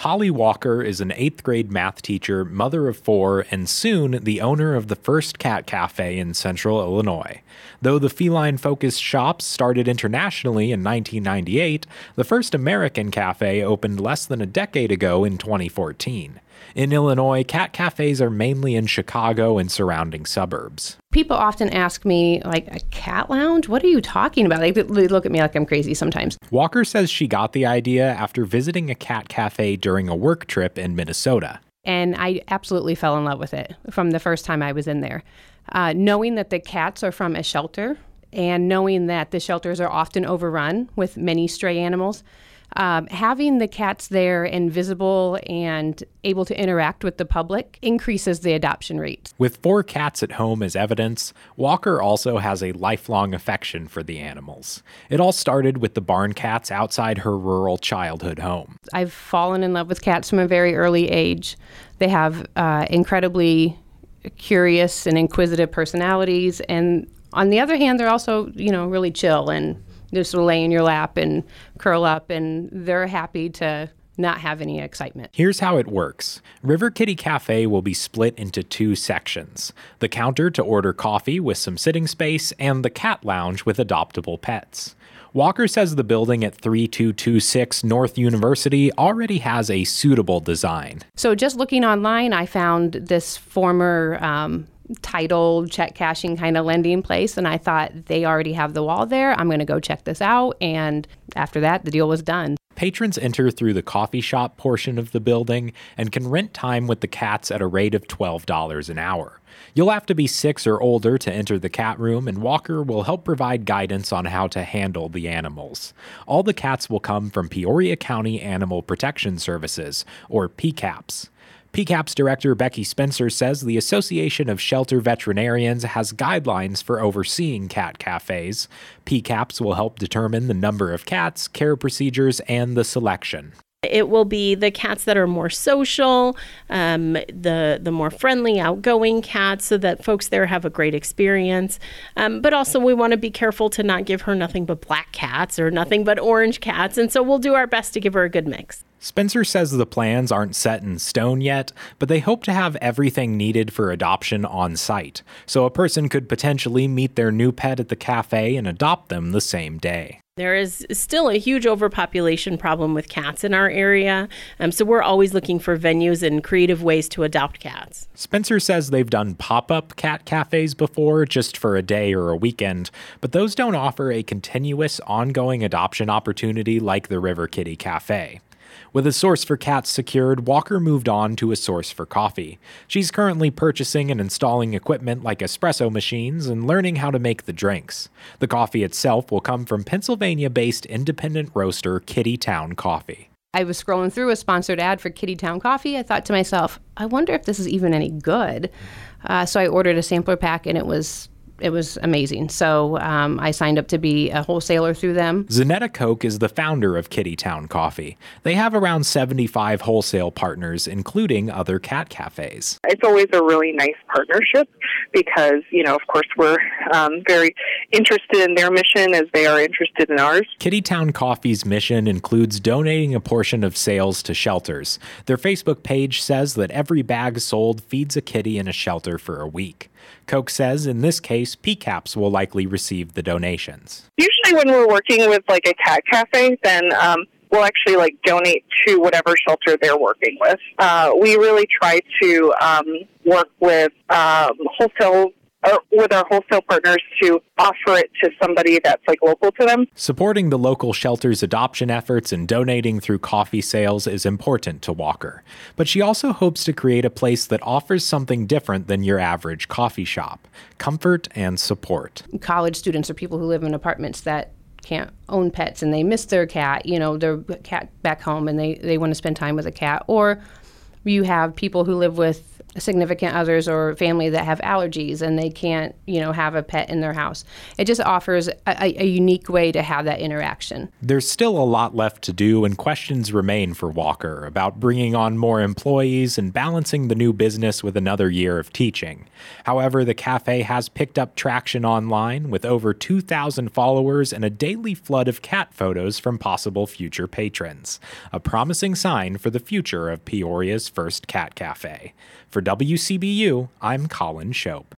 Holly Walker is an eighth grade math teacher, mother of four, and soon the owner of the first cat cafe in central Illinois. Though the feline focused shops started internationally in 1998, the first American cafe opened less than a decade ago in 2014. In Illinois, cat cafes are mainly in Chicago and surrounding suburbs. People often ask me, like, a cat lounge? What are you talking about? They look at me like I'm crazy sometimes. Walker says she got the idea after visiting a cat cafe during a work trip in Minnesota. And I absolutely fell in love with it from the first time I was in there. Uh, knowing that the cats are from a shelter and knowing that the shelters are often overrun with many stray animals, um, having the cats there and visible and able to interact with the public increases the adoption rate. With four cats at home as evidence, Walker also has a lifelong affection for the animals. It all started with the barn cats outside her rural childhood home. I've fallen in love with cats from a very early age. They have uh, incredibly curious and inquisitive personalities and on the other hand they're also you know really chill and just lay in your lap and curl up, and they're happy to not have any excitement. Here's how it works River Kitty Cafe will be split into two sections the counter to order coffee with some sitting space, and the cat lounge with adoptable pets. Walker says the building at 3226 North University already has a suitable design. So, just looking online, I found this former um, title check cashing kind of lending place and I thought they already have the wall there. I'm going to go check this out and after that the deal was done. Patrons enter through the coffee shop portion of the building and can rent time with the cats at a rate of $12 an hour. You'll have to be 6 or older to enter the cat room and Walker will help provide guidance on how to handle the animals. All the cats will come from Peoria County Animal Protection Services or PCAPS. PCAP's director Becky Spencer says the Association of Shelter Veterinarians has guidelines for overseeing cat cafes. PCAPS will help determine the number of cats, care procedures, and the selection. It will be the cats that are more social, um, the the more friendly, outgoing cats, so that folks there have a great experience. Um, but also, we want to be careful to not give her nothing but black cats or nothing but orange cats, and so we'll do our best to give her a good mix. Spencer says the plans aren't set in stone yet, but they hope to have everything needed for adoption on site, so a person could potentially meet their new pet at the cafe and adopt them the same day. There is still a huge overpopulation problem with cats in our area, um, so we're always looking for venues and creative ways to adopt cats. Spencer says they've done pop up cat cafes before, just for a day or a weekend, but those don't offer a continuous, ongoing adoption opportunity like the River Kitty Cafe. With a source for cats secured, Walker moved on to a source for coffee. She's currently purchasing and installing equipment like espresso machines and learning how to make the drinks. The coffee itself will come from Pennsylvania based independent roaster Kitty Town Coffee. I was scrolling through a sponsored ad for Kitty Town Coffee. I thought to myself, I wonder if this is even any good. Uh, so I ordered a sampler pack and it was it was amazing. So um, I signed up to be a wholesaler through them. Zanetta Koch is the founder of Kitty Town Coffee. They have around 75 wholesale partners, including other cat cafes. It's always a really nice partnership because, you know, of course, we're um, very interested in their mission as they are interested in ours. Kitty Town Coffee's mission includes donating a portion of sales to shelters. Their Facebook page says that every bag sold feeds a kitty in a shelter for a week. Koch says in this case, PCAPS will likely receive the donations. Usually, when we're working with like a cat cafe, then um, we'll actually like donate to whatever shelter they're working with. Uh, we really try to um, work with um, wholesale or with our wholesale partners to offer it to somebody that's like local to them. Supporting the local shelter's adoption efforts and donating through coffee sales is important to Walker. But she also hopes to create a place that offers something different than your average coffee shop comfort and support. College students or people who live in apartments that can't own pets and they miss their cat, you know, their cat back home and they, they want to spend time with a cat. Or you have people who live with significant others or family that have allergies and they can't, you know, have a pet in their house. It just offers a, a, unique way to have that interaction. There's still a lot left to do, and questions remain for Walker about bringing on more employees and balancing the new business with another year of teaching. However, the cafe has picked up traction online with over 2,000 followers and a daily flood of cat photos from possible future patrons, a promising sign for the future of Peoria's first cat cafe. For WCBU, I'm Colin Shope.